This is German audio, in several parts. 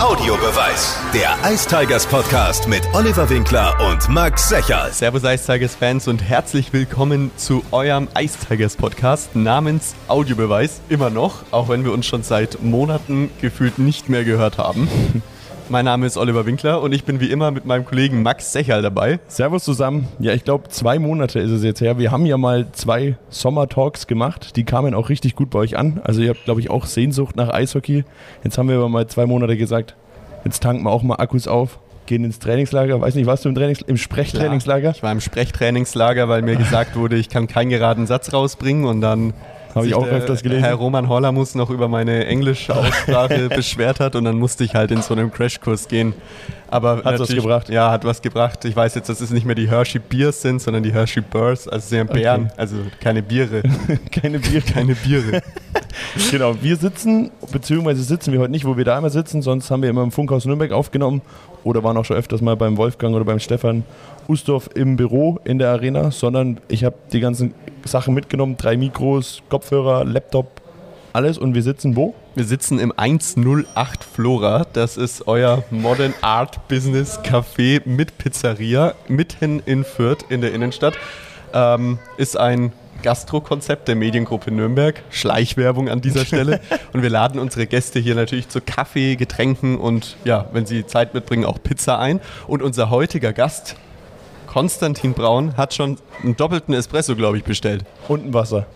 Audiobeweis. Der Ice Tigers Podcast mit Oliver Winkler und Max Secherl. Servus Ice Tigers Fans und herzlich willkommen zu eurem Ice Tigers Podcast namens Audiobeweis. Immer noch, auch wenn wir uns schon seit Monaten gefühlt nicht mehr gehört haben. Mein Name ist Oliver Winkler und ich bin wie immer mit meinem Kollegen Max Secherl dabei. Servus zusammen. Ja, ich glaube, zwei Monate ist es jetzt her. Wir haben ja mal zwei Sommer-Talks gemacht. Die kamen auch richtig gut bei euch an. Also ihr habt, glaube ich, auch Sehnsucht nach Eishockey. Jetzt haben wir aber mal zwei Monate gesagt, jetzt tanken wir auch mal Akkus auf, gehen ins Trainingslager. Weiß nicht, warst du im, Trainings im Sprechtrainingslager? Ich war im Sprechtrainingslager, weil mir gesagt wurde, ich kann keinen geraden Satz rausbringen und dann habe ich auch öfters gelesen. Herr Roman Horlamus noch über meine englische Aussprache beschwert hat und dann musste ich halt in so einem Crashkurs gehen. Aber hat was gebracht? Ja, hat was gebracht. Ich weiß jetzt, dass es nicht mehr die Hershey Beers sind, sondern die Hershey Burrs, also sehr Bären, okay. also keine Biere. keine Biere. Keine Biere. genau, wir sitzen, beziehungsweise sitzen wir heute nicht, wo wir da immer sitzen, sonst haben wir immer im Funkhaus Nürnberg aufgenommen oder waren auch schon öfters mal beim Wolfgang oder beim Stefan Ustorf im Büro in der Arena, sondern ich habe die ganzen Sachen mitgenommen, drei Mikros, Kopfhörer, Laptop, alles und wir sitzen wo? Wir sitzen im 108 Flora. Das ist euer Modern Art Business Café mit Pizzeria mitten in Fürth in der Innenstadt. Ähm, ist ein Gastro-Konzept der Mediengruppe Nürnberg. Schleichwerbung an dieser Stelle. und wir laden unsere Gäste hier natürlich zu Kaffee, Getränken und ja, wenn sie Zeit mitbringen, auch Pizza ein. Und unser heutiger Gast, Konstantin Braun, hat schon einen doppelten Espresso, glaube ich, bestellt. Und ein Wasser.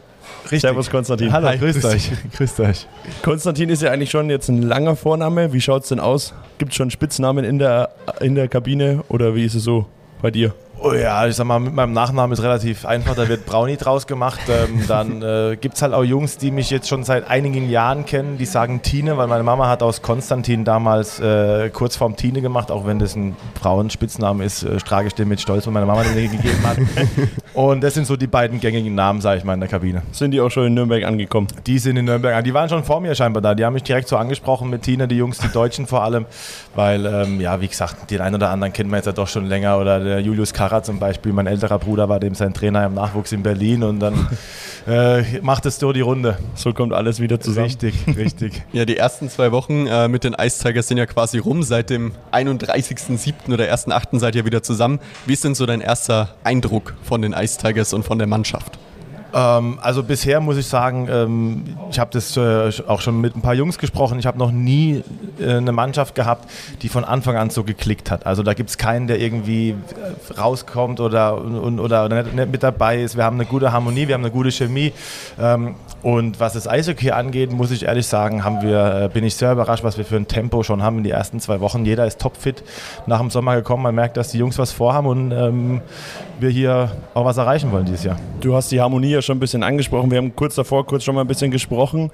Richtig. Servus Konstantin. Hallo, Hi, grüßt euch. grüßt euch. Konstantin ist ja eigentlich schon jetzt ein langer Vorname. Wie schaut es denn aus? Gibt es schon Spitznamen in der, in der Kabine oder wie ist es so bei dir? Oh ja, ich sag mal, mit meinem Nachnamen ist relativ einfach, da wird Brownie draus gemacht. Ähm, dann äh, gibt es halt auch Jungs, die mich jetzt schon seit einigen Jahren kennen, die sagen Tine, weil meine Mama hat aus Konstantin damals äh, kurz vorm Tine gemacht, auch wenn das ein Frauenspitzname ist, äh, trage ich den mit Stolz, weil meine Mama den gegeben hat. Und das sind so die beiden gängigen Namen, sage ich mal, in der Kabine. Sind die auch schon in Nürnberg angekommen? Die sind in Nürnberg angekommen. Die waren schon vor mir scheinbar da. Die haben mich direkt so angesprochen mit Tine, die Jungs, die Deutschen vor allem, weil, ähm, ja, wie gesagt, den einen oder anderen kennt man jetzt ja doch schon länger oder der Julius Karrer zum Beispiel, mein älterer Bruder war dem sein Trainer im Nachwuchs in Berlin und dann äh, macht es so die Runde. So kommt alles wieder zusammen. Richtig, richtig. ja, die ersten zwei Wochen äh, mit den Ice Tigers sind ja quasi rum. Seit dem 31.07. oder 1.08. seid ihr wieder zusammen. Wie ist denn so dein erster Eindruck von den Ice Tigers und von der Mannschaft? Ähm, also bisher muss ich sagen, ähm, ich habe das äh, auch schon mit ein paar Jungs gesprochen. Ich habe noch nie äh, eine Mannschaft gehabt, die von Anfang an so geklickt hat. Also da gibt es keinen, der irgendwie äh, rauskommt oder, und, oder nicht, nicht, mit dabei ist. Wir haben eine gute Harmonie, wir haben eine gute Chemie. Ähm, und was das Eishockey angeht, muss ich ehrlich sagen, haben wir, äh, bin ich sehr überrascht, was wir für ein Tempo schon haben in die ersten zwei Wochen. Jeder ist topfit nach dem Sommer gekommen. Man merkt, dass die Jungs was vorhaben und ähm, wir hier auch was erreichen wollen dieses Jahr. Du hast die Harmonie ja schon ein bisschen angesprochen. Wir haben kurz davor kurz schon mal ein bisschen gesprochen.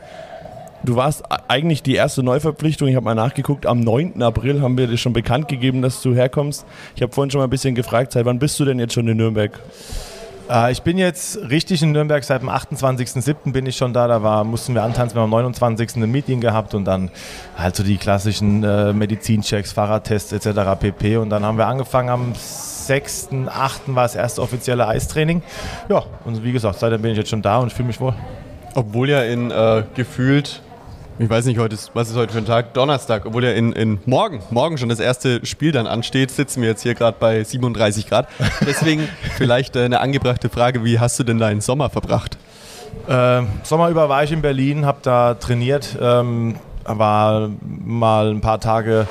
Du warst eigentlich die erste Neuverpflichtung. Ich habe mal nachgeguckt. Am 9. April haben wir dir schon bekannt gegeben, dass du herkommst. Ich habe vorhin schon mal ein bisschen gefragt, seit wann bist du denn jetzt schon in Nürnberg? Äh, ich bin jetzt richtig in Nürnberg, seit dem 28.07. bin ich schon da. Da war, mussten wir antanzen, wir haben am 29. ein Meeting gehabt und dann halt so die klassischen äh, Medizinchecks, Fahrradtests etc. pp. Und dann haben wir angefangen am 6.8. war das erste offizielle Eistraining. Ja, und wie gesagt, seitdem bin ich jetzt schon da und fühle mich wohl. Obwohl ja in äh, gefühlt ich weiß nicht, heute ist, was ist heute für ein Tag? Donnerstag, obwohl ja in, in morgen, morgen schon das erste Spiel dann ansteht, sitzen wir jetzt hier gerade bei 37 Grad. Deswegen vielleicht äh, eine angebrachte Frage, wie hast du denn deinen Sommer verbracht? Äh, Sommer über war ich in Berlin, habe da trainiert, ähm, war mal ein paar Tage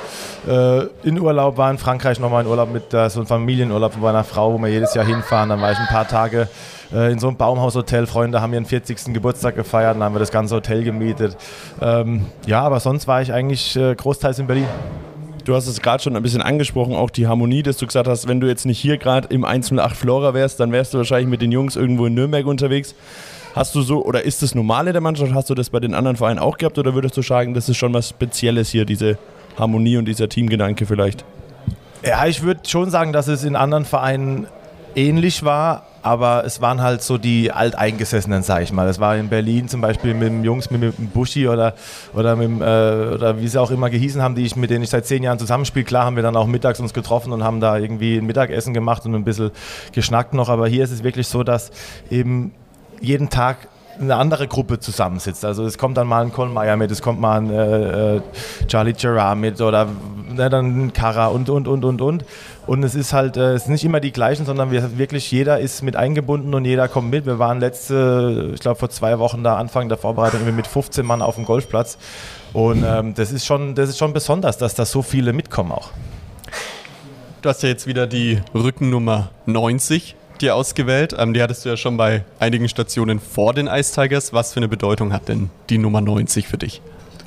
äh, in Urlaub, war in Frankreich nochmal in Urlaub mit äh, so einem Familienurlaub von meiner Frau, wo wir jedes Jahr hinfahren. Dann war ich ein paar Tage äh, in so einem Baumhaushotel. Freunde haben ihren 40. Geburtstag gefeiert, dann haben wir das ganze Hotel gemietet. Ähm, ja, aber sonst war ich eigentlich äh, großteils in Berlin. Du hast es gerade schon ein bisschen angesprochen, auch die Harmonie, dass du gesagt hast, wenn du jetzt nicht hier gerade im 108 Flora wärst, dann wärst du wahrscheinlich mit den Jungs irgendwo in Nürnberg unterwegs. Hast du so, oder ist das normale der Mannschaft? Hast du das bei den anderen Vereinen auch gehabt oder würdest du sagen, das ist schon was Spezielles hier, diese Harmonie und dieser Teamgedanke vielleicht? Ja, ich würde schon sagen, dass es in anderen Vereinen ähnlich war, aber es waren halt so die Alteingesessenen, sag ich mal. Das war in Berlin zum Beispiel mit dem Jungs, mit, mit dem Buschi oder, oder, mit äh, oder wie sie auch immer gehießen haben, die ich, mit denen ich seit zehn Jahren zusammenspiele. Klar haben wir dann auch mittags uns getroffen und haben da irgendwie ein Mittagessen gemacht und ein bisschen geschnackt noch. Aber hier ist es wirklich so, dass eben jeden Tag eine andere Gruppe zusammensitzt. Also es kommt dann mal ein Kohlmeier mit, es kommt mal ein äh, äh Charlie Gerard mit oder ne, dann Kara und, und, und, und, und. Und es ist halt, äh, es sind nicht immer die gleichen, sondern wir wirklich jeder ist mit eingebunden und jeder kommt mit. Wir waren letzte, ich glaube vor zwei Wochen da Anfang der Vorbereitung mit 15 Mann auf dem Golfplatz. Und ähm, das, ist schon, das ist schon besonders, dass da so viele mitkommen auch. Du hast ja jetzt wieder die Rückennummer 90 dir ausgewählt. Ähm, die hattest du ja schon bei einigen Stationen vor den Ice Tigers. Was für eine Bedeutung hat denn die Nummer 90 für dich?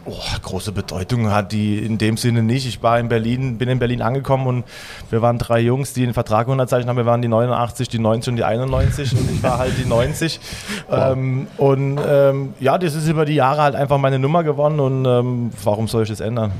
Oh, große Bedeutung hat die in dem Sinne nicht. Ich war in Berlin, bin in Berlin angekommen und wir waren drei Jungs, die einen Vertrag unterzeichnet haben. Wir waren die 89, die 90 und die 91 und ich war halt die 90. Wow. Ähm, und ähm, ja, das ist über die Jahre halt einfach meine Nummer gewonnen und ähm, warum soll ich das ändern?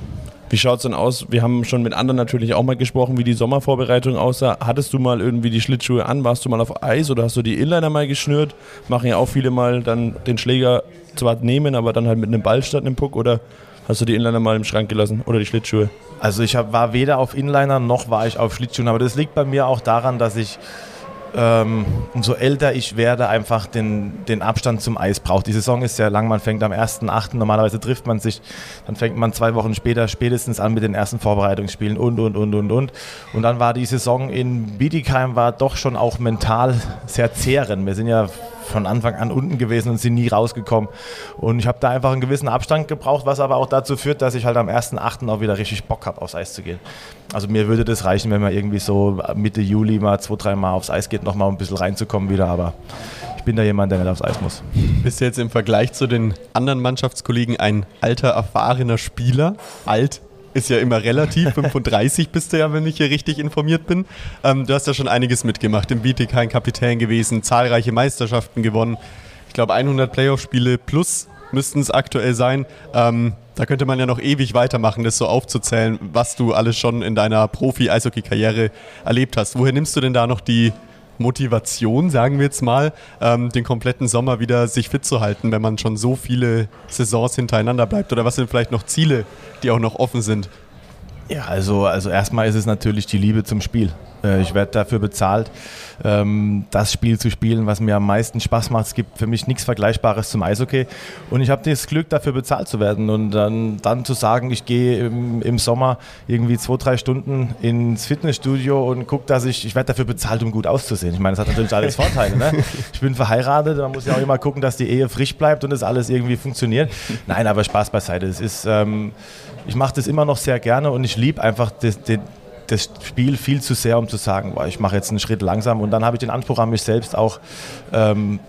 Wie schaut es denn aus? Wir haben schon mit anderen natürlich auch mal gesprochen, wie die Sommervorbereitung aussah. Hattest du mal irgendwie die Schlittschuhe an? Warst du mal auf Eis oder hast du die Inliner mal geschnürt? Machen ja auch viele mal dann den Schläger zwar nehmen, aber dann halt mit einem Ball statt einem Puck oder hast du die Inliner mal im Schrank gelassen oder die Schlittschuhe? Also ich hab, war weder auf Inliner noch war ich auf Schlittschuhen, aber das liegt bei mir auch daran, dass ich ähm, umso älter ich werde, einfach den, den Abstand zum Eis braucht. Die Saison ist sehr lang, man fängt am 1.8., normalerweise trifft man sich, dann fängt man zwei Wochen später spätestens an mit den ersten Vorbereitungsspielen und, und, und, und, und. Und dann war die Saison in Bietigheim war doch schon auch mental sehr zehrend. Wir sind ja von Anfang an unten gewesen und sind nie rausgekommen. Und ich habe da einfach einen gewissen Abstand gebraucht, was aber auch dazu führt, dass ich halt am 1.8. auch wieder richtig Bock habe, aufs Eis zu gehen. Also mir würde das reichen, wenn man irgendwie so Mitte Juli mal zwei, drei Mal aufs Eis geht, nochmal ein bisschen reinzukommen wieder, aber ich bin da jemand, der nicht aufs Eis muss. Bist du jetzt im Vergleich zu den anderen Mannschaftskollegen ein alter, erfahrener Spieler? Alt ist ja immer relativ. 35 bist du ja, wenn ich hier richtig informiert bin. Ähm, du hast ja schon einiges mitgemacht. Im Bietigheim Kapitän gewesen, zahlreiche Meisterschaften gewonnen. Ich glaube 100 Playoff-Spiele plus müssten es aktuell sein. Ähm, da könnte man ja noch ewig weitermachen, das so aufzuzählen, was du alles schon in deiner Profi-Eishockey-Karriere erlebt hast. Woher nimmst du denn da noch die Motivation, sagen wir jetzt mal, ähm, den kompletten Sommer wieder sich fit zu halten, wenn man schon so viele Saisons hintereinander bleibt? Oder was sind vielleicht noch Ziele, die auch noch offen sind? Ja, also, also erstmal ist es natürlich die Liebe zum Spiel. Äh, ich werde dafür bezahlt, ähm, das Spiel zu spielen, was mir am meisten Spaß macht. Es gibt für mich nichts Vergleichbares zum Eishockey. Und ich habe das Glück, dafür bezahlt zu werden. Und dann, dann zu sagen, ich gehe im, im, Sommer irgendwie zwei, drei Stunden ins Fitnessstudio und gucke, dass ich, ich werde dafür bezahlt, um gut auszusehen. Ich meine, das hat natürlich alles Vorteile. Ne? Ich bin verheiratet, man muss ja auch immer gucken, dass die Ehe frisch bleibt und das alles irgendwie funktioniert. Nein, aber Spaß beiseite. Es ist, ähm, ich mache das immer noch sehr gerne und ich liebe einfach den, das Spiel viel zu sehr, um zu sagen, boah, ich mache jetzt einen Schritt langsam. Und dann habe ich den Anspruch an mich selbst auch. Ähm,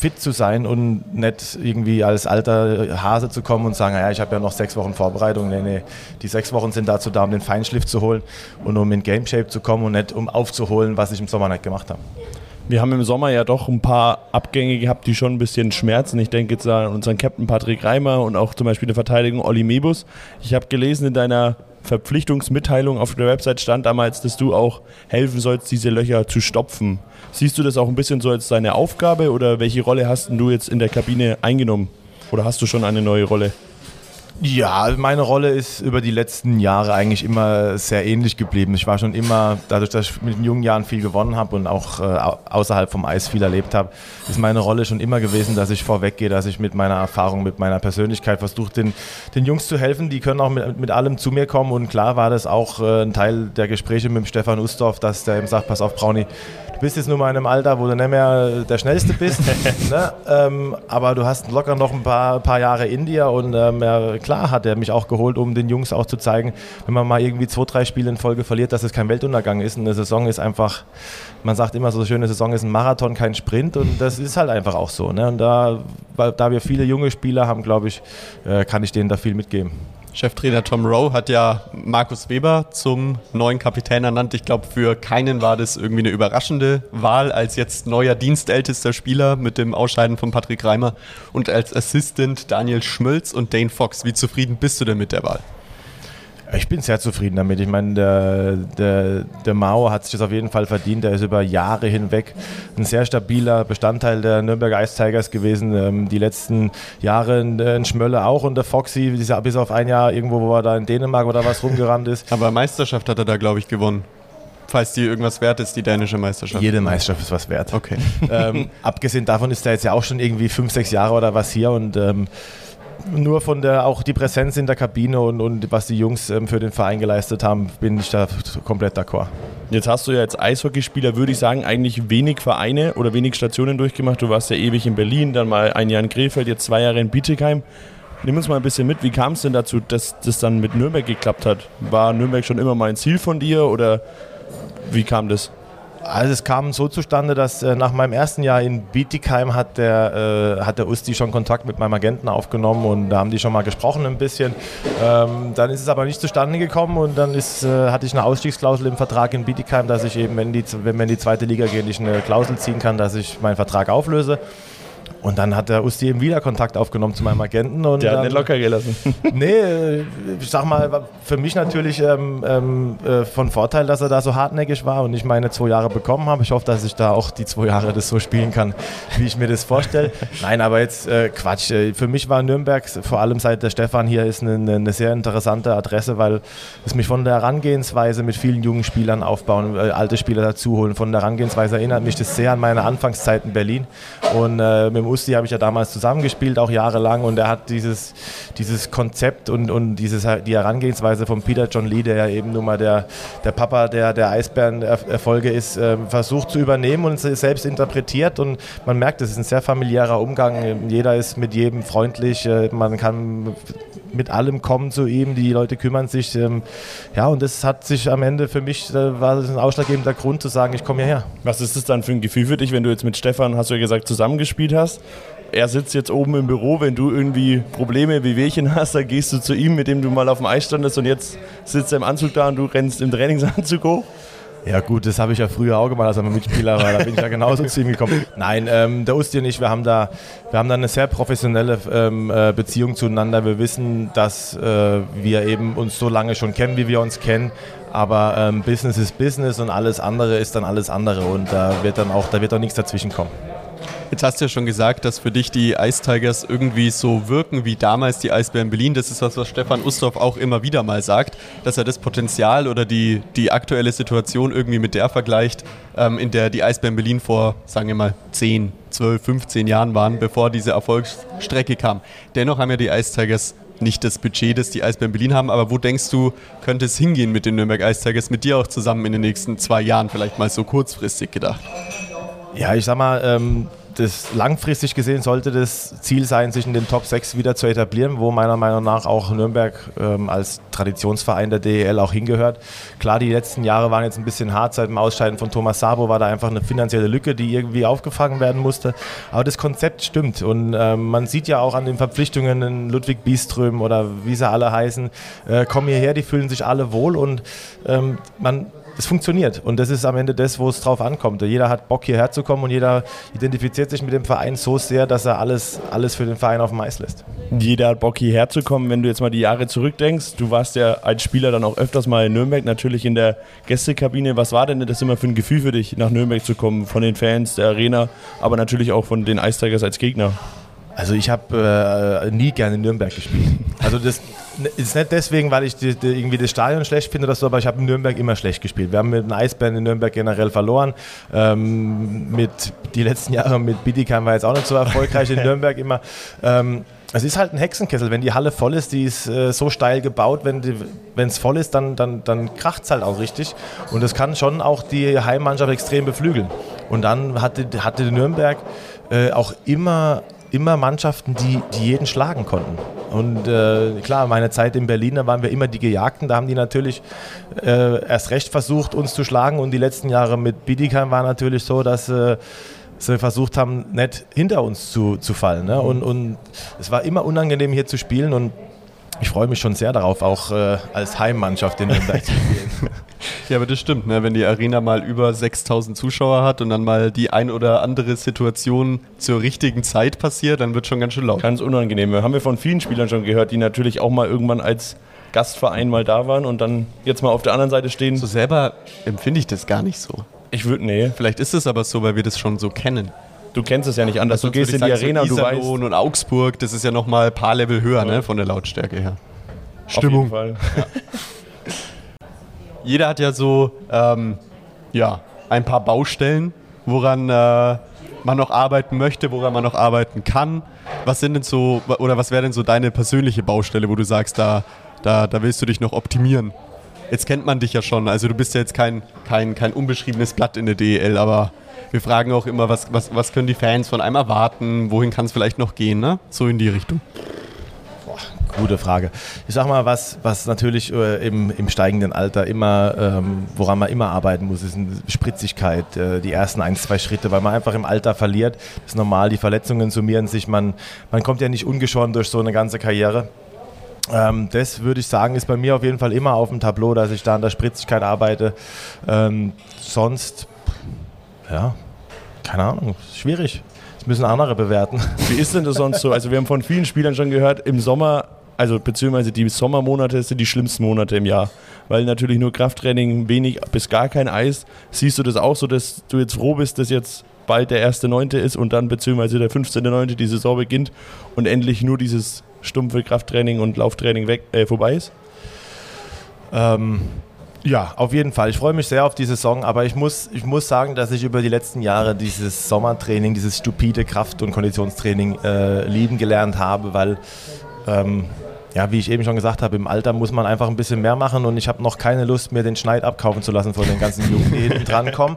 fit zu sein und nicht irgendwie als alter Hase zu kommen und sagen, ja, ich habe ja noch sechs Wochen Vorbereitung. Nee, nee, die sechs Wochen sind dazu da, um den Feinschliff zu holen und um in Game Shape zu kommen und nicht um aufzuholen, was ich im Sommer nicht gemacht habe. Wir haben im Sommer ja doch ein paar Abgänge gehabt, die schon ein bisschen schmerzen. Ich denke jetzt an unseren Captain Patrick Reimer und auch zum Beispiel die Verteidigung Olli Mebus. Ich habe gelesen in deiner Verpflichtungsmitteilung auf der Website stand damals, dass du auch helfen sollst, diese Löcher zu stopfen. Siehst du das auch ein bisschen so als deine Aufgabe oder welche Rolle hast du jetzt in der Kabine eingenommen? Oder hast du schon eine neue Rolle? Ja, meine Rolle ist über die letzten Jahre eigentlich immer sehr ähnlich geblieben. Ich war schon immer, dadurch, dass ich mit den jungen Jahren viel gewonnen habe und auch äh, außerhalb vom Eis viel erlebt habe, ist meine Rolle schon immer gewesen, dass ich vorweggehe, dass ich mit meiner Erfahrung, mit meiner Persönlichkeit versuche, den, den Jungs zu helfen. Die können auch mit, mit allem zu mir kommen und klar war das auch äh, ein Teil der Gespräche mit dem Stefan Ustorf, dass der ihm sagt, pass auf Brauni, du bist jetzt nur mal in einem Alter, wo du nicht mehr der Schnellste bist, ne? ähm, aber du hast locker noch ein paar, paar Jahre in dir und ähm, ja, klar hat er mich auch geholt, um den Jungs auch zu zeigen, wenn man mal irgendwie zwei, drei Spiele in Folge verliert, dass es kein Weltuntergang ist. Eine Saison ist einfach, man sagt immer so, eine schöne Saison ist ein Marathon, kein Sprint und das ist halt einfach auch so. Ne? Und da, weil, da wir viele junge Spieler haben, glaube ich, äh, kann ich denen da viel mitgeben. Cheftrainer Tom Rowe hat ja Markus Weber zum neuen Kapitän ernannt. Ich glaube, für keinen war das irgendwie eine überraschende Wahl als jetzt neuer dienstältester Spieler mit dem Ausscheiden von Patrick Reimer und als Assistant Daniel Schmölz und Dane Fox. Wie zufrieden bist du denn mit der Wahl? Ich bin sehr zufrieden damit. Ich meine, der, der, der Mao hat sich das auf jeden Fall verdient. Er ist über Jahre hinweg ein sehr stabiler Bestandteil der Nürnberger Ice Tigers gewesen. Ähm, die letzten Jahre ein Schmölle auch und der Foxy, bis auf ein Jahr irgendwo, wo er da in Dänemark oder was rumgerannt ist. Aber Meisterschaft hat er da, glaube ich, gewonnen. falls die irgendwas wert ist, die dänische Meisterschaft. Jede Meisterschaft ist was wert. Okay. ähm, abgesehen davon ist er jetzt ja auch schon irgendwie fünf, sechs Jahre oder was hier und ähm, nur von der auch die Präsenz in der Kabine und, und was die Jungs ähm, für den Verein geleistet haben, bin ich da komplett d'accord. Jetzt hast du ja als Eishockeyspieler, würde ich sagen, eigentlich wenig Vereine oder wenig Stationen durchgemacht. Du warst ja ewig in Berlin, dann mal ein Jahr in Krefeld, jetzt zwei Jahre in Bietigheim. Nimm uns mal ein bisschen mit, wie kam es denn dazu, dass das dann mit Nürnberg geklappt hat? War Nürnberg schon immer mal ein Ziel von dir oder wie kam das? Also es kam so zustande, dass äh, nach meinem ersten Jahr in Bietigheim hat der, äh, hat der Usti schon Kontakt mit meinem Agenten aufgenommen und da haben die schon mal gesprochen ein bisschen. Ähm, dann ist es aber nicht zustande gekommen und dann ist, äh, hatte ich eine Ausstiegsklausel im Vertrag in Bietigheim, dass ich eben, wenn, die, wenn wir in die zweite Liga gehen, ich eine Klausel ziehen kann, dass ich meinen Vertrag auflöse. Und dann hat der Usti eben wieder Kontakt aufgenommen zu meinem Agenten. Und der hat nicht locker gelassen. nee, ich sag mal, für mich natürlich ähm, ähm, äh, von Vorteil, dass er da so hartnäckig war und ich meine zwei Jahre bekommen habe. Ich hoffe, dass ich da auch die zwei Jahre das so spielen kann, wie ich mir das vorstelle. Nein, aber jetzt äh, Quatsch. Äh, für mich war Nürnberg, vor allem seit der Stefan hier ist, eine, eine sehr interessante Adresse, weil es mich von der Herangehensweise mit vielen jungen Spielern aufbauen, äh, alte Spieler dazuholen. Von der Herangehensweise erinnert mich das sehr an meine Anfangszeit in Berlin. Und äh, mit dem Usti habe ich ja damals zusammengespielt, auch jahrelang. Und er hat dieses, dieses Konzept und, und dieses, die Herangehensweise von Peter John Lee, der ja eben nun mal der, der Papa der, der Eisbären-Erfolge ist, äh, versucht zu übernehmen und selbst interpretiert. Und man merkt, es ist ein sehr familiärer Umgang. Jeder ist mit jedem freundlich. Äh, man kann mit allem kommen zu ihm. Die Leute kümmern sich. Ähm, ja, und das hat sich am Ende für mich, äh, war das ein ausschlaggebender Grund zu sagen, ich komme hierher. Was ist das dann für ein Gefühl für dich, wenn du jetzt mit Stefan, hast du ja gesagt, zusammengespielt hast? Er sitzt jetzt oben im Büro, wenn du irgendwie Probleme, wie Wehchen hast, dann gehst du zu ihm, mit dem du mal auf dem Eis standest und jetzt sitzt er im Anzug da und du rennst im Trainingsanzug hoch. Ja gut, das habe ich ja früher auch gemacht, als er Mitspieler war. Da bin ich ja genauso zu ihm gekommen. Nein, ähm, der Usti und ich, wir haben da, wir haben da eine sehr professionelle ähm, äh, Beziehung zueinander. Wir wissen, dass äh, wir eben uns so lange schon kennen, wie wir uns kennen. Aber ähm, Business ist Business und alles andere ist dann alles andere. Und da wird dann auch, da wird auch nichts dazwischen kommen. Jetzt hast du ja schon gesagt, dass für dich die Ice Tigers irgendwie so wirken wie damals die Eisbären Berlin. Das ist was, was Stefan Ustorf auch immer wieder mal sagt, dass er das Potenzial oder die, die aktuelle Situation irgendwie mit der vergleicht, ähm, in der die Eisbären Berlin vor, sagen wir mal, 10, 12, 15 Jahren waren, bevor diese Erfolgsstrecke kam. Dennoch haben ja die Ice Tigers nicht das Budget, das die Eisbären Berlin haben, aber wo denkst du, könnte es hingehen mit den Nürnberg Ice Tigers, mit dir auch zusammen in den nächsten zwei Jahren, vielleicht mal so kurzfristig gedacht? Ja, ich sag mal, ähm, das langfristig gesehen sollte das Ziel sein, sich in den Top 6 wieder zu etablieren, wo meiner Meinung nach auch Nürnberg ähm, als Traditionsverein der DEL auch hingehört. Klar, die letzten Jahre waren jetzt ein bisschen hart. Seit dem Ausscheiden von Thomas Sabo war da einfach eine finanzielle Lücke, die irgendwie aufgefangen werden musste. Aber das Konzept stimmt und ähm, man sieht ja auch an den Verpflichtungen in Ludwig Bieström oder wie sie alle heißen, äh, kommen hierher, die fühlen sich alle wohl und ähm, man es funktioniert. Und das ist am Ende das, wo es drauf ankommt. Jeder hat Bock, hierher zu kommen und jeder identifiziert sich mit dem Verein so sehr, dass er alles, alles für den Verein auf dem Eis lässt. Jeder hat Bock, hierher zu kommen. Wenn du jetzt mal die Jahre zurückdenkst, du warst ja als Spieler dann auch öfters mal in Nürnberg, natürlich in der Gästekabine. Was war denn das immer für ein Gefühl für dich, nach Nürnberg zu kommen? Von den Fans, der Arena, aber natürlich auch von den Eistigers als Gegner? Also ich habe äh, nie gerne in Nürnberg gespielt. Also das ist nicht deswegen, weil ich die, die, irgendwie das Stadion schlecht finde oder so, aber ich habe in Nürnberg immer schlecht gespielt. Wir haben mit den Eisbären in Nürnberg generell verloren. Ähm, mit die letzten Jahre mit Bietigheim war jetzt auch nicht so erfolgreich in Nürnberg immer. Ähm, es ist halt ein Hexenkessel. Wenn die Halle voll ist, die ist äh, so steil gebaut, wenn es voll ist, dann, dann, dann kracht es halt auch richtig. Und das kann schon auch die Heimmannschaft extrem beflügeln. Und dann hatte, hatte Nürnberg äh, auch immer immer Mannschaften, die, die jeden schlagen konnten. Und äh, klar, meine Zeit in Berlin, da waren wir immer die Gejagten. Da haben die natürlich äh, erst recht versucht, uns zu schlagen. Und die letzten Jahre mit Bietigheim war natürlich so, dass äh, sie versucht haben, nicht hinter uns zu, zu fallen. Ne? Und, und es war immer unangenehm, hier zu spielen. Und ich freue mich schon sehr darauf, auch äh, als Heimmannschaft in Nürnberg zu spielen. Ja, aber das stimmt, ne? wenn die Arena mal über 6000 Zuschauer hat und dann mal die ein oder andere Situation zur richtigen Zeit passiert, dann wird schon ganz schön laut. Ganz unangenehm. Haben wir von vielen Spielern schon gehört, die natürlich auch mal irgendwann als Gastverein mal da waren und dann jetzt mal auf der anderen Seite stehen. So selber empfinde ich das gar nicht so. Ich würde, nee. Vielleicht ist es aber so, weil wir das schon so kennen. Du kennst es ja nicht anders. Also du gehst in die Arena so und du weißt. und Augsburg, das ist ja nochmal ein paar Level höher ja. ne, von der Lautstärke her. Stimmung. Auf jeden Fall. Ja jeder hat ja so ähm, ja, ein paar Baustellen, woran äh, man noch arbeiten möchte, woran man noch arbeiten kann. Was sind denn so, oder was wäre denn so deine persönliche Baustelle, wo du sagst, da, da, da willst du dich noch optimieren? Jetzt kennt man dich ja schon, also du bist ja jetzt kein, kein, kein unbeschriebenes Blatt in der DEL, aber wir fragen auch immer, was, was, was können die Fans von einem erwarten, wohin kann es vielleicht noch gehen, ne? So in die Richtung. Gute Frage. Ich sag mal, was, was natürlich äh, im, im steigenden Alter immer, ähm, woran man immer arbeiten muss, ist Spritzigkeit, äh, die ersten ein, zwei Schritte, weil man einfach im Alter verliert. Das ist normal, die Verletzungen summieren sich, man, man kommt ja nicht ungeschoren durch so eine ganze Karriere. Ähm, das würde ich sagen, ist bei mir auf jeden Fall immer auf dem Tableau, dass ich da an der Spritzigkeit arbeite. Ähm, sonst, ja, keine Ahnung, schwierig. Das müssen andere bewerten. Wie ist denn das sonst so? Also wir haben von vielen Spielern schon gehört, im Sommer also beziehungsweise die Sommermonate sind die schlimmsten Monate im Jahr, weil natürlich nur Krafttraining, wenig bis gar kein Eis. Siehst du das auch so, dass du jetzt froh bist, dass jetzt bald der 1.9. ist und dann beziehungsweise der 15.9. die Saison beginnt und endlich nur dieses stumpfe Krafttraining und Lauftraining weg, äh, vorbei ist? Ähm, ja, auf jeden Fall. Ich freue mich sehr auf die Saison, aber ich muss, ich muss sagen, dass ich über die letzten Jahre dieses Sommertraining, dieses stupide Kraft- und Konditionstraining äh, lieben gelernt habe, weil ähm, ja, wie ich eben schon gesagt habe, im Alter muss man einfach ein bisschen mehr machen und ich habe noch keine Lust, mir den Schneid abkaufen zu lassen von den ganzen Jungen, die hinten dran kommen.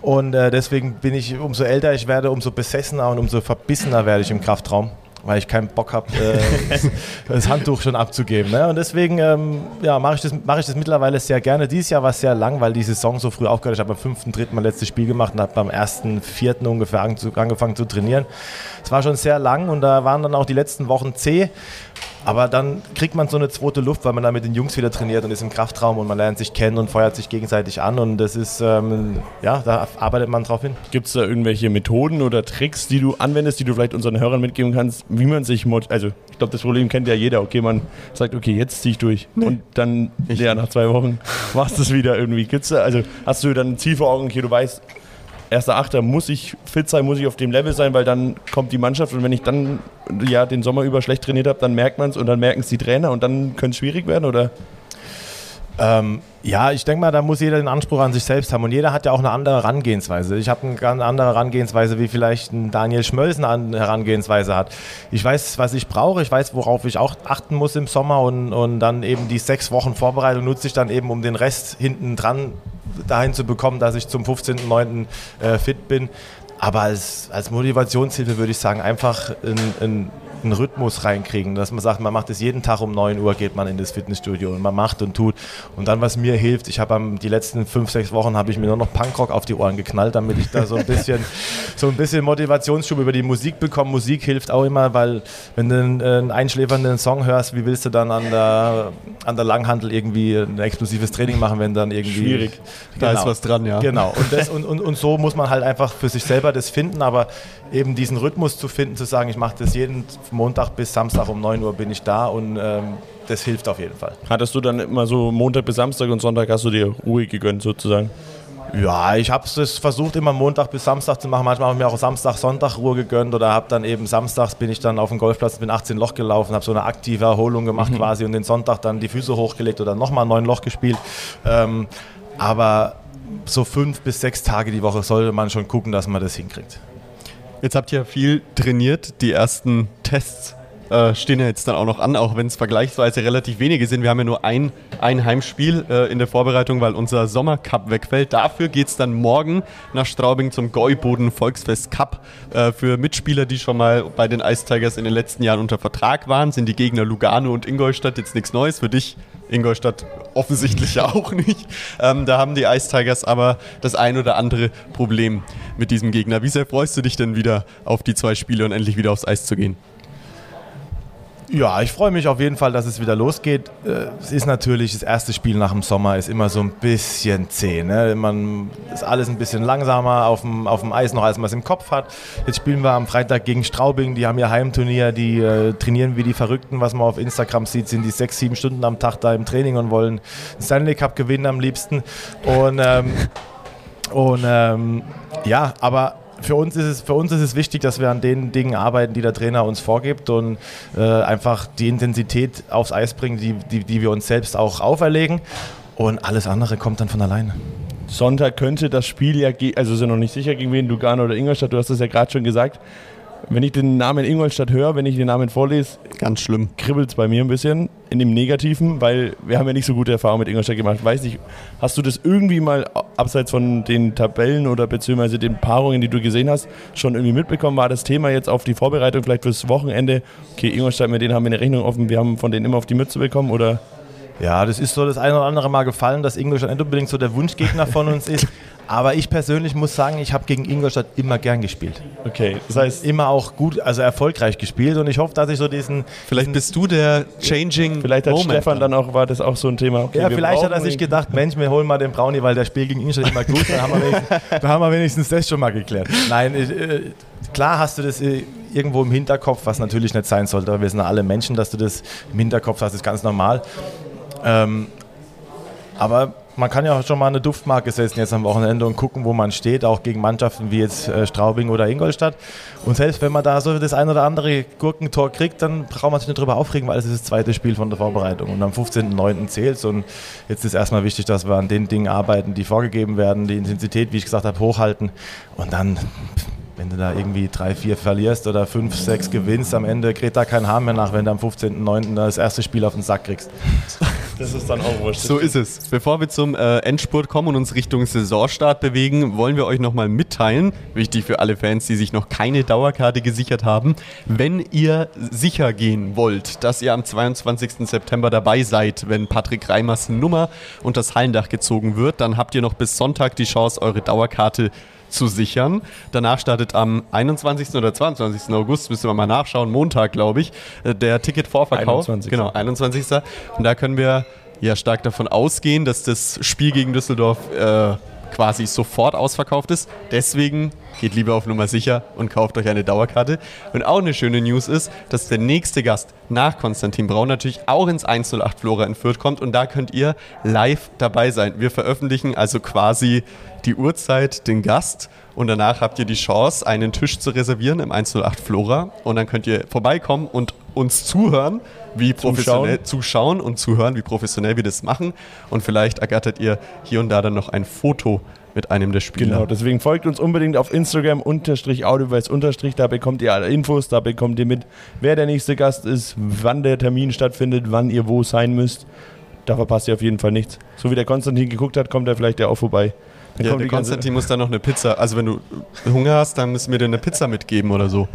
Und äh, deswegen bin ich, umso älter ich werde, umso besessener und umso verbissener werde ich im Kraftraum weil ich keinen Bock habe, äh, das Handtuch schon abzugeben. Ne? Und deswegen ähm, ja, mache ich, das, mach ich das mittlerweile sehr gerne. Dieses Jahr war es sehr lang, weil die Saison so früh aufgehört ist. Ich habe am 5.3. mein letztes Spiel gemacht und habe beim 1.4. ungefähr angefangen zu trainieren. Es war schon sehr lang und da waren dann auch die letzten Wochen zäh. Aber dann kriegt man so eine zweite Luft, weil man da mit den Jungs wieder trainiert und ist im Kraftraum und man lernt sich kennen und feuert sich gegenseitig an und das ist, ähm, ja, da arbeitet man drauf hin. Gibt es da irgendwelche Methoden oder Tricks, die du anwendest, die du vielleicht unseren Hörern mitgeben kannst, wie man sich, also ich glaube, das Problem kennt ja jeder, okay, man sagt, okay, jetzt ziehe ich durch nee. und dann, ich ja, nach zwei Wochen machst du es wieder irgendwie. Gibt's da, also hast du dann ein Ziel vor Augen, okay, du weißt, erster Achter muss ich fit sein, muss ich auf dem Level sein, weil dann kommt die Mannschaft und wenn ich dann ja den Sommer über schlecht trainiert habe, dann merkt man es und dann merken es die Trainer und dann könnte es schwierig werden, oder? Ähm, ja, ich denke mal, da muss jeder den Anspruch an sich selbst haben und jeder hat ja auch eine andere Herangehensweise. Ich habe eine ganz andere Herangehensweise, wie vielleicht ein Daniel Schmölsen eine Herangehensweise hat. Ich weiß, was ich brauche, ich weiß, worauf ich auch achten muss im Sommer und, und dann eben die sechs Wochen Vorbereitung nutze ich dann eben, um den Rest hinten dran dahin zu bekommen, dass ich zum 15.09. Äh, fit bin. Aber als, als Motivationshilfe würde ich sagen, einfach ein, ein einen Rhythmus reinkriegen, dass man sagt, man macht es jeden Tag um 9 Uhr, geht man in das Fitnessstudio und man macht und tut. Und dann, was mir hilft, ich habe die letzten fünf, sechs Wochen habe ich mir nur noch Punkrock auf die Ohren geknallt, damit ich da so ein bisschen, so ein bisschen Motivationsschub über die Musik bekomme. Musik hilft auch immer, weil wenn du einen, einen einschläfernden Song hörst, wie willst du dann an der, an der Langhandel irgendwie ein explosives Training machen, wenn dann irgendwie... Schwierig. Da genau, ist was dran, ja. Genau. Und, das, und, und, und so muss man halt einfach für sich selber das finden, aber eben diesen Rhythmus zu finden, zu sagen, ich mache das jeden Montag bis Samstag um 9 Uhr bin ich da und ähm, das hilft auf jeden Fall. Hattest du dann immer so Montag bis Samstag und Sonntag hast du dir Ruhe gegönnt sozusagen? Ja, ich habe es versucht immer Montag bis Samstag zu machen. Manchmal habe ich mir auch Samstag, Sonntag Ruhe gegönnt oder habe dann eben samstags bin ich dann auf dem Golfplatz, bin 18 Loch gelaufen, habe so eine aktive Erholung gemacht mhm. quasi und den Sonntag dann die Füße hochgelegt oder nochmal neun Loch gespielt. Ähm, aber so fünf bis sechs Tage die Woche sollte man schon gucken, dass man das hinkriegt. Jetzt habt ihr viel trainiert. Die ersten Tests äh, stehen ja jetzt dann auch noch an, auch wenn es vergleichsweise relativ wenige sind. Wir haben ja nur ein, ein Heimspiel äh, in der Vorbereitung, weil unser Sommercup wegfällt. Dafür geht es dann morgen nach Straubing zum Gäuboden Volksfest Cup. Äh, für Mitspieler, die schon mal bei den Ice Tigers in den letzten Jahren unter Vertrag waren, sind die Gegner Lugano und Ingolstadt jetzt nichts Neues. Für dich Ingolstadt offensichtlich auch nicht. Ähm, da haben die Ice Tigers aber das ein oder andere Problem mit diesem Gegner. Wie sehr freust du dich denn wieder auf die zwei Spiele und endlich wieder aufs Eis zu gehen? Ja, ich freue mich auf jeden Fall, dass es wieder losgeht. Äh, es ist natürlich, das erste Spiel nach dem Sommer ist immer so ein bisschen zäh. Ne? Man ist alles ein bisschen langsamer auf dem, auf dem Eis noch, als man es im Kopf hat. Jetzt spielen wir am Freitag gegen Straubing, die haben ihr Heimturnier, die äh, trainieren wie die Verrückten, was man auf Instagram sieht, sind die sechs, sieben Stunden am Tag da im Training und wollen den Stanley Cup gewinnen am liebsten. Und, ähm, und ähm, ja, aber für uns, ist es, für uns ist es wichtig, dass wir an den Dingen arbeiten, die der Trainer uns vorgibt und äh, einfach die Intensität aufs Eis bringen, die, die, die wir uns selbst auch auferlegen. Und alles andere kommt dann von alleine. Sonntag könnte das Spiel ja, also ja noch nicht sicher gegen wen, Lugano oder Ingolstadt, du hast das ja gerade schon gesagt. Wenn ich den Namen Ingolstadt höre, wenn ich den Namen vorlese, Ganz schlimm. kribbelt es bei mir ein bisschen in dem Negativen, weil wir haben ja nicht so gute Erfahrungen mit Ingolstadt gemacht. Weiß nicht, hast du das irgendwie mal abseits von den Tabellen oder beziehungsweise den Paarungen, die du gesehen hast, schon irgendwie mitbekommen? War das Thema jetzt auf die Vorbereitung vielleicht fürs Wochenende? Okay, Ingolstadt, mit denen haben wir eine Rechnung offen, wir haben von denen immer auf die Mütze bekommen oder? Ja, das ist so das eine oder andere Mal gefallen, dass Ingolstadt nicht unbedingt so der Wunschgegner von uns ist. Aber ich persönlich muss sagen, ich habe gegen Ingolstadt immer gern gespielt. Okay, das heißt, Immer auch gut, also erfolgreich gespielt. Und ich hoffe, dass ich so diesen. Vielleicht bist du der Changing vielleicht hat Moment. Stefan dann auch, war das auch so ein Thema. Okay, Ja, vielleicht hat er sich gedacht, Mensch, wir holen mal den Brownie, weil der Spiel gegen Ingolstadt immer gut. Dann haben dann haben wir wenigstens das schon mal geklärt. Nein, äh, äh, klar hast du das äh, irgendwo im Hinterkopf, was natürlich nicht sein sollte. Aber wir sind ja alle Menschen, dass du das im Hinterkopf hast, ist ganz normal. Ähm, aber man kann ja auch schon mal eine Duftmarke setzen jetzt am Wochenende und gucken, wo man steht, auch gegen Mannschaften wie jetzt äh, Straubing oder Ingolstadt. Und selbst wenn man da so das ein oder andere Gurkentor kriegt, dann braucht man sich nicht drüber aufregen, weil es ist das zweite Spiel von der Vorbereitung. Und am 15.09. zählt Und jetzt ist erstmal wichtig, dass wir an den Dingen arbeiten, die vorgegeben werden, die Intensität, wie ich gesagt habe, hochhalten. Und dann, wenn du da irgendwie drei, vier verlierst oder fünf, sechs gewinnst, am Ende kriegt da kein Haar mehr nach, wenn du am 15.09. das erste Spiel auf den Sack kriegst. Das ist dann auch wurscht. So ist es. Bevor wir zum äh, Endspurt kommen und uns Richtung Saisonstart bewegen, wollen wir euch nochmal mitteilen, wichtig für alle Fans, die sich noch keine Dauerkarte gesichert haben, wenn ihr sicher gehen wollt, dass ihr am 22. September dabei seid, wenn Patrick Reimers Nummer unter das Hallendach gezogen wird, dann habt ihr noch bis Sonntag die Chance, eure Dauerkarte zu sichern. Danach startet am 21. oder 22. August, müssen wir mal nachschauen, Montag, glaube ich, äh, der Ticketvorverkauf. 21.. Genau, 21. Und da können wir ja stark davon ausgehen, dass das Spiel gegen Düsseldorf äh, quasi sofort ausverkauft ist. Deswegen geht lieber auf Nummer sicher und kauft euch eine Dauerkarte. Und auch eine schöne News ist, dass der nächste Gast nach Konstantin Braun natürlich auch ins 108 Flora in Fürth kommt. Und da könnt ihr live dabei sein. Wir veröffentlichen also quasi die Uhrzeit, den Gast. Und danach habt ihr die Chance, einen Tisch zu reservieren im 108 Flora. Und dann könnt ihr vorbeikommen und uns zuhören, wie professionell zuschauen und zuhören, wie professionell wir das machen. Und vielleicht ergattert ihr hier und da dann noch ein Foto mit einem der Spieler. Genau, deswegen folgt uns unbedingt auf Instagram unterstrich Audiobeweis unterstrich, da bekommt ihr alle Infos, da bekommt ihr mit, wer der nächste Gast ist, wann der Termin stattfindet, wann ihr wo sein müsst. Da verpasst ihr auf jeden Fall nichts. So wie der Konstantin geguckt hat, kommt er vielleicht ja auch vorbei. Dann Ja, der Konstantin muss dann noch eine Pizza, also wenn du Hunger hast, dann müssen wir dir eine Pizza mitgeben oder so.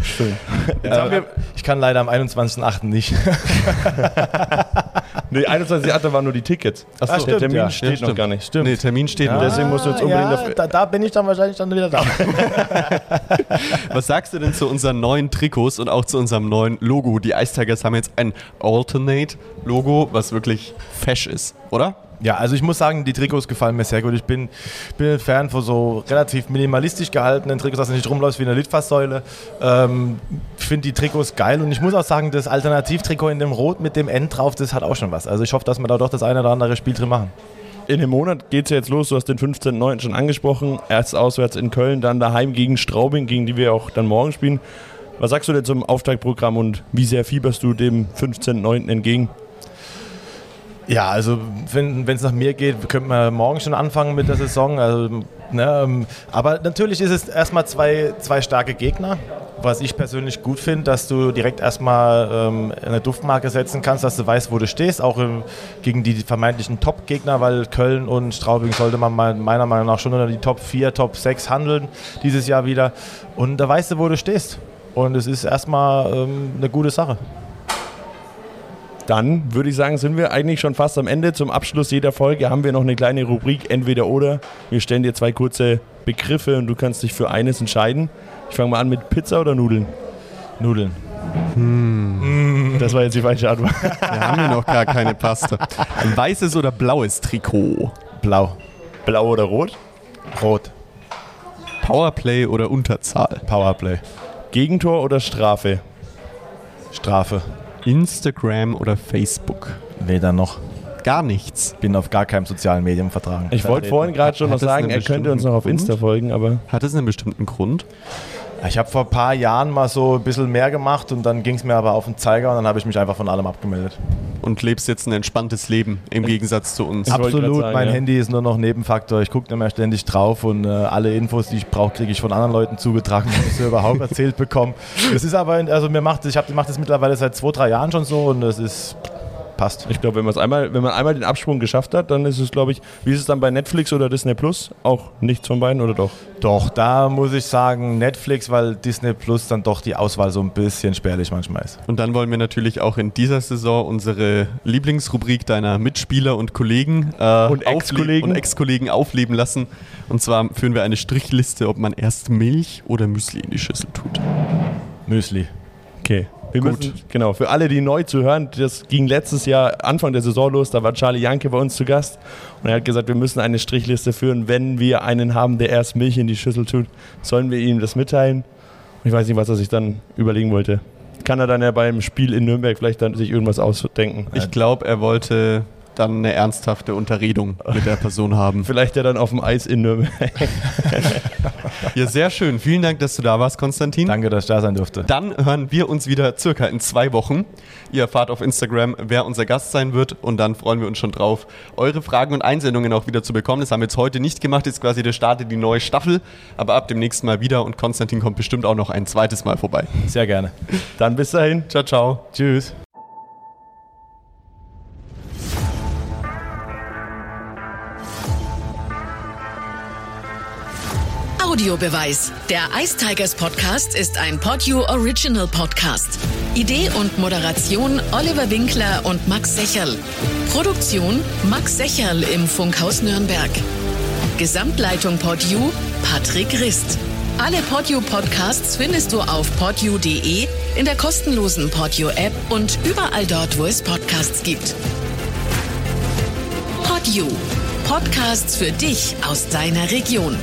Jetzt haben wir, ich kann leider am 21.08. nicht. Nee, 21. Achter waren nur die Tickets. Achso, Ah, der stimmt, Termin ja. steht noch stimmt. gar nicht. Nee, Termin steht Ja. nicht. Deswegen musst du jetzt unbedingt ja, da, da bin ich dann wahrscheinlich dann wieder da. Was sagst du denn zu unseren neuen Trikots und auch zu unserem neuen Logo? Die Ice Tigers haben jetzt ein Alternate-Logo, was wirklich fesch ist, oder? Ja, also ich muss sagen, die Trikots gefallen mir sehr gut. Ich bin, bin ein Fan von so relativ minimalistisch gehaltenen Trikots, dass du nicht rumläufst wie eine Litfaßsäule. Ähm, ich finde die Trikots geil und ich muss auch sagen, das Alternativtrikot in dem Rot mit dem N drauf, das hat auch schon was. Also ich hoffe, dass wir da doch das eine oder andere Spiel drin machen. In dem Monat geht es ja jetzt los, du hast den 15.09. schon angesprochen. Erst auswärts in Köln, dann daheim gegen Straubing, gegen die wir auch dann morgen spielen. Was sagst du denn zum Auftaktprogramm und wie sehr fieberst du dem 15.09. entgegen? Ja, also wenn es nach mir geht, könnten wir morgen schon anfangen mit der Saison. Also, ne, ähm, aber natürlich ist es erstmal zwei, zwei starke Gegner. Was ich persönlich gut finde, dass du direkt erstmal ähm, eine Duftmarke setzen kannst, dass du weißt, wo du stehst, auch im, gegen die vermeintlichen Top-Gegner, weil Köln und Straubing sollte man meiner Meinung nach schon unter die Top 4, Top 6 handeln dieses Jahr wieder. Und da weißt du, wo du stehst. Und es ist erstmal ähm, eine gute Sache. Dann würde ich sagen, sind wir eigentlich schon fast am Ende. Zum Abschluss jeder Folge haben wir noch eine kleine Rubrik, entweder oder. Wir stellen dir zwei kurze Begriffe und du kannst dich für eines entscheiden. Ich fange mal an mit Pizza oder Nudeln. Nudeln. Das war jetzt die falsche Antwort. Wir haben hier noch gar keine Pasta. Ein weißes oder blaues Trikot? Blau. Blau oder rot? Rot. Powerplay oder Unterzahl? Powerplay. Gegentor oder Strafe? Strafe. Instagram oder Facebook? Weder noch. Gar nichts. Bin auf gar keinem sozialen Medium vertragen. Ich wollte vorhin gerade schon noch sagen, er könnte uns noch auf Insta folgen, aber Hat es einen bestimmten Grund? Ich habe vor ein paar Jahren mal so ein bisschen mehr gemacht und dann ging es mir aber auf den Zeiger und dann habe ich mich einfach von allem abgemeldet. Und lebst jetzt ein entspanntes Leben im Gegensatz zu uns. Absolut, sagen, mein ja. Handy ist nur noch Nebenfaktor. Ich gucke nicht mehr ständig drauf und äh, alle Infos, die ich brauche, kriege ich von anderen Leuten zugetragen, die ich überhaupt erzählt bekommen. Das ist aber, also mir macht, ich mache das mittlerweile seit zwei, drei Jahren schon so und das ist passt. Ich glaube, wenn, man's einmal, wenn man einmal den Absprung geschafft hat, dann ist es, glaube ich, wie ist es dann bei Netflix oder Disney Plus? Auch nichts von beiden oder doch? Doch, da muss ich sagen Netflix, weil Disney Plus dann doch die Auswahl so ein bisschen spärlich manchmal ist. Und dann wollen wir natürlich auch in dieser Saison unsere Lieblingsrubrik deiner Mitspieler und Kollegen äh, Und Ex-Kollegen. und Ex-Kollegen aufleben lassen. Und zwar führen wir eine Strichliste, ob man erst Milch oder Müsli in die Schüssel tut. Müsli. Okay. Wir Gut. müssen, genau, für alle, die neu zuhören, das ging letztes Jahr Anfang der Saison los, da war Charlie Janke bei uns zu Gast und er hat gesagt, wir müssen eine Strichliste führen, wenn wir einen haben, der erst Milch in die Schüssel tut, sollen wir ihm das mitteilen. Und ich weiß nicht, was er sich dann überlegen wollte. Kann er dann ja beim Spiel in Nürnberg vielleicht dann sich irgendwas ausdenken. Ich glaube, er wollte dann eine ernsthafte Unterredung mit der Person haben. Vielleicht ja dann auf dem Eis in Nürnberg. Ja, sehr schön. Vielen Dank, dass du da warst, Konstantin. Danke, dass ich da sein durfte. Dann hören wir uns wieder circa in zwei Wochen. Ihr erfahrt auf Instagram, wer unser Gast sein wird und dann freuen wir uns schon drauf, eure Fragen und Einsendungen auch wieder zu bekommen. Das haben wir jetzt heute nicht gemacht, jetzt quasi der Start in die neue Staffel, aber ab dem nächsten Mal wieder und Konstantin kommt bestimmt auch noch ein zweites Mal vorbei. Sehr gerne. Dann bis dahin. Ciao, ciao. Tschüss. Audiobeweis. Der Ice Tigers Podcast ist ein Podyou Original Podcast. Idee und Moderation Oliver Winkler und Max Secherl. Produktion Max Secherl im Funkhaus Nürnberg. Gesamtleitung Podyou Patrick Rist. Alle Podyou Podcasts findest du auf podyou.de, in der kostenlosen Podyou App und überall dort, wo es Podcasts gibt. Podyou. Podcasts für dich aus deiner Region.